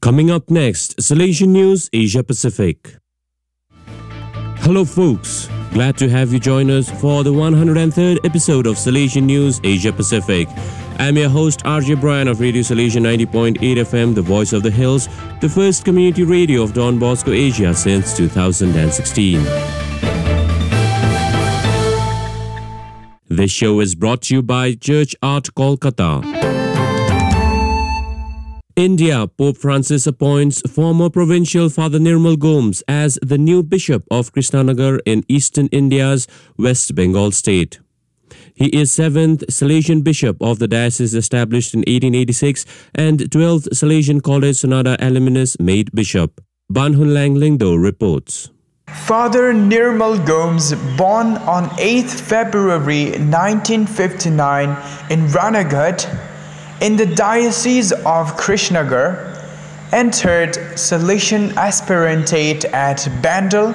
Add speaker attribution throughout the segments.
Speaker 1: Coming up next, Salesian News Asia Pacific. Hello, folks. Glad to have you join us for the 103rd episode of Salesian News Asia Pacific. I'm your host RJ Bryan of Radio Salesian 90.8 FM, the voice of the hills, the first community radio of Don Bosco Asia since 2016. This show is brought to you by Church Art Kolkata. India, Pope Francis appoints former provincial Father Nirmal Gomes as the new Bishop of Krishnanagar in eastern India's West Bengal state. He is 7th Salesian Bishop of the diocese established in 1886 and 12th Salesian College Sonada alumnus made Bishop. Banhun Langlingdo reports.
Speaker 2: Father Nirmal Gomes, born on 8th February 1959 in Ranaghat, in the Diocese of Krishnagar, entered Salesian aspirantate at Bandel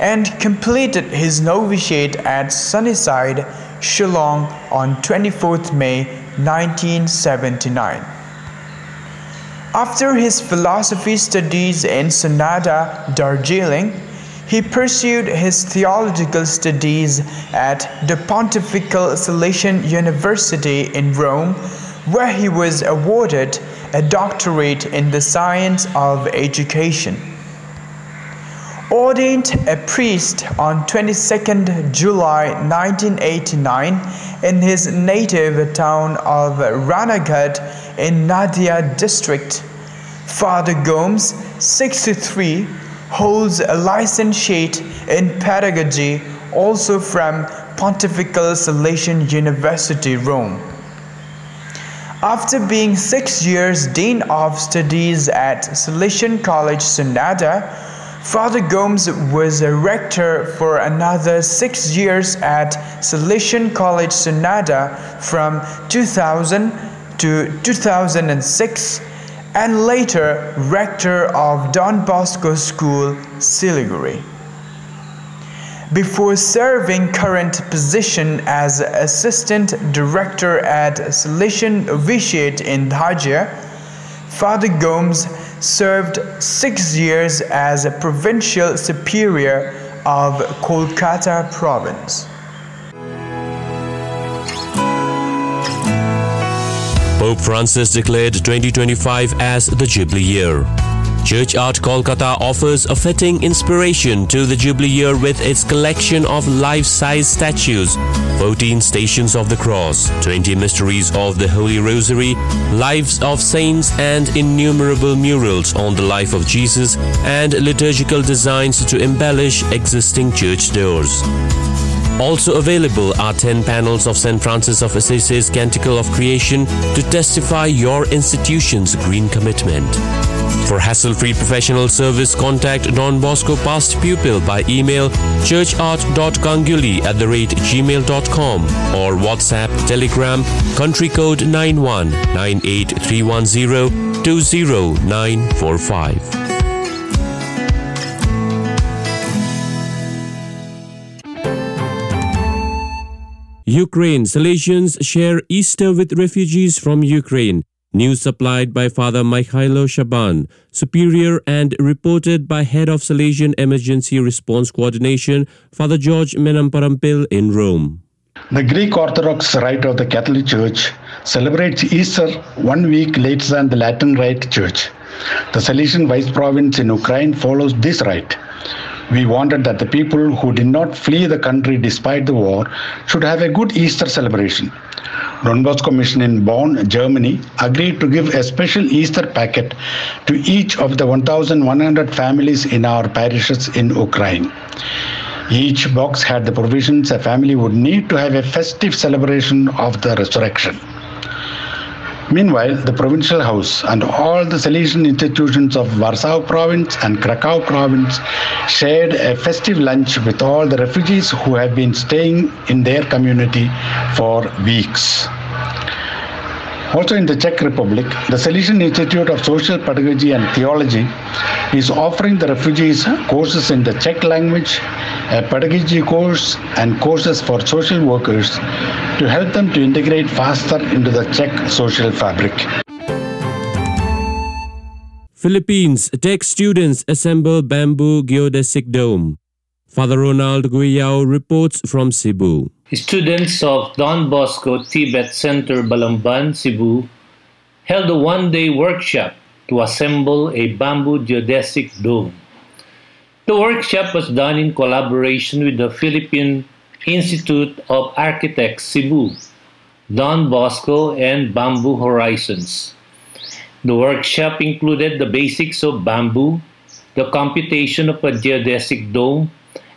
Speaker 2: and completed his novitiate at Sunnyside, Shillong on 24th May 1979. After his philosophy studies in Sonada, Darjeeling, he pursued his theological studies at the Pontifical Salesian University in Rome where he was awarded a doctorate in the science of education. Ordained a priest on 22nd July 1989 in his native town of Ranaghat in Nadia district, Father Gomes, 63, holds a licentiate in pedagogy also from Pontifical Salesian University, Rome. After being six years Dean of Studies at Salesian College Sonada, Father Gomes was a rector for another six years at Salesian College Sonada from 2000 to 2006 and later rector of Don Bosco School, Siliguri. Before serving current position as Assistant Director at Salesian Novitiate in Dhajia, Father Gomes served six years as a Provincial Superior of Kolkata Province.
Speaker 1: Pope Francis declared 2025 as the Jubilee year. Church Art Kolkata offers a fitting inspiration to the Jubilee year with its collection of life-size statues, 14 Stations of the Cross, 20 Mysteries of the Holy Rosary, Lives of Saints and innumerable murals on the life of Jesus and liturgical designs to embellish existing church doors. Also available are 10 panels of St. Francis of Assisi's Canticle of Creation to testify your institution's green commitment. For hassle-free professional service, contact Don Bosco past pupil by email churchart.ganguly at the rate gmail.com or WhatsApp, Telegram, country code 91 98310 20945. Ukraine Salesians share Easter with refugees from Ukraine. News supplied by Father Mikhailo Shaban, Superior, and reported by Head of Salesian Emergency Response Coordination, Father George Menamparampil in Rome.
Speaker 3: The Greek Orthodox Rite of the Catholic Church celebrates Easter one week later than the Latin Rite Church. The Salesian Vice Province in Ukraine follows this rite. We wanted that the people who did not flee the country despite the war should have a good Easter celebration. Don Bosco Mission in Bonn, Germany, agreed to give a special Easter packet to each of the 1,100 families in our parishes in Ukraine. Each box had the provisions a family would need to have a festive celebration of the resurrection. Meanwhile, the provincial house and all the Salesian institutions of Warsaw province and Krakow province shared a festive lunch with all the refugees who have been staying in their community for weeks. Also in the Czech Republic, the Salesian Institute of Social Pedagogy and Theology is offering the refugees courses in the Czech language, a pedagogy course, and courses for social workers to help them to integrate faster into the Czech social fabric.
Speaker 1: Philippines Tech students assemble bamboo geodesic dome. Father Ronald Guyao reports from Cebu.
Speaker 4: Students of Don Bosco TVET Center Balamban, Cebu held a one-day workshop to assemble a bamboo geodesic dome. The workshop was done in collaboration with the Philippine Institute of Architects Cebu, Don Bosco, and Bamboo Horizons. The workshop included the basics of bamboo, the computation of a geodesic dome,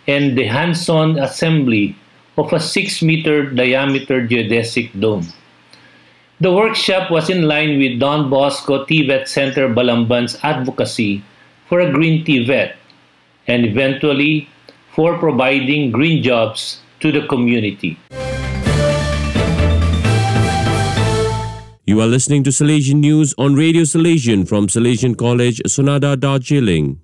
Speaker 4: and the hands-on assembly of a 6-meter diameter geodesic dome. The workshop was in line with Don Bosco TVET Center Balamban's advocacy for a green TVET and eventually for providing green jobs to the community.
Speaker 1: You are listening to Salesian News on Radio Salesian from Salesian College, Sonada, Darjeeling.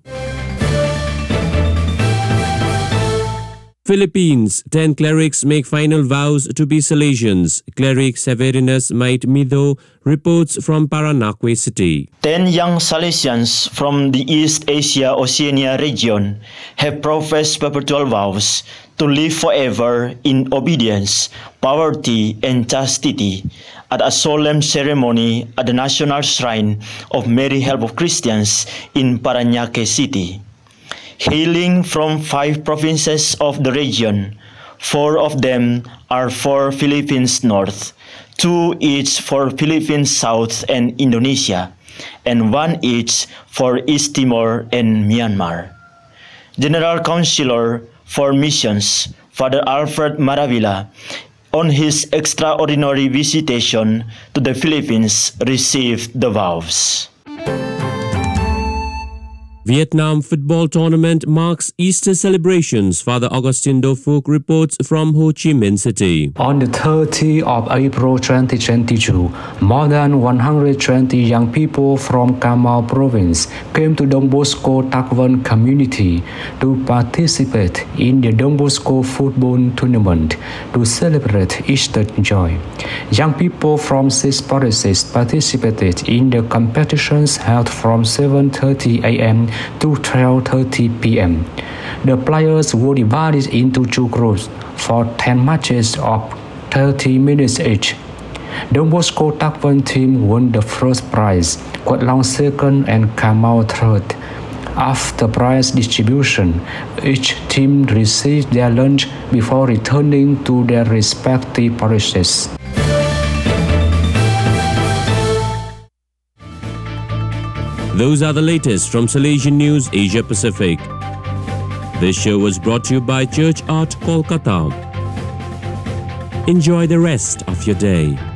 Speaker 1: Philippines, 10 clerics make final vows to be Salesians. Cleric Severinus Might Mido reports from Paranaque City.
Speaker 5: Ten young Salesians from the East Asia Oceania region have professed perpetual vows to live forever in obedience, poverty, and chastity at a solemn ceremony at the National Shrine of Mary Help of Christians in Paranaque City. Hailing from five provinces of the region, four of them are for Philippines North, two each for Philippines South and Indonesia, and one each for East Timor and Myanmar. General Counselor for Missions, Father Alfred Maravilla, on his extraordinary visitation to the Philippines, received the vows.
Speaker 1: Vietnam football tournament marks Easter celebrations. Father Augustine Dofuk reports from Ho Chi Minh City.
Speaker 6: On the 30th of April 2022, more than 120 young people from Cà Mau province came to Don Bosco Takvan community to participate in the Don Bosco football tournament to celebrate Easter joy. Young people from six parishes participated in the competitions held from 7.30 a.m to 12.30 p.m. The players were divided into two groups for 10 matches of 30 minutes each. Don Bosco Takvan team won the first prize, Quat Long second, and Cà Mau third. After prize distribution, each team received their lunch before returning to their respective parishes.
Speaker 1: Those are the latest from Salesian News Asia Pacific. This show was brought to you by Church Art Kolkata. Enjoy the rest of your day.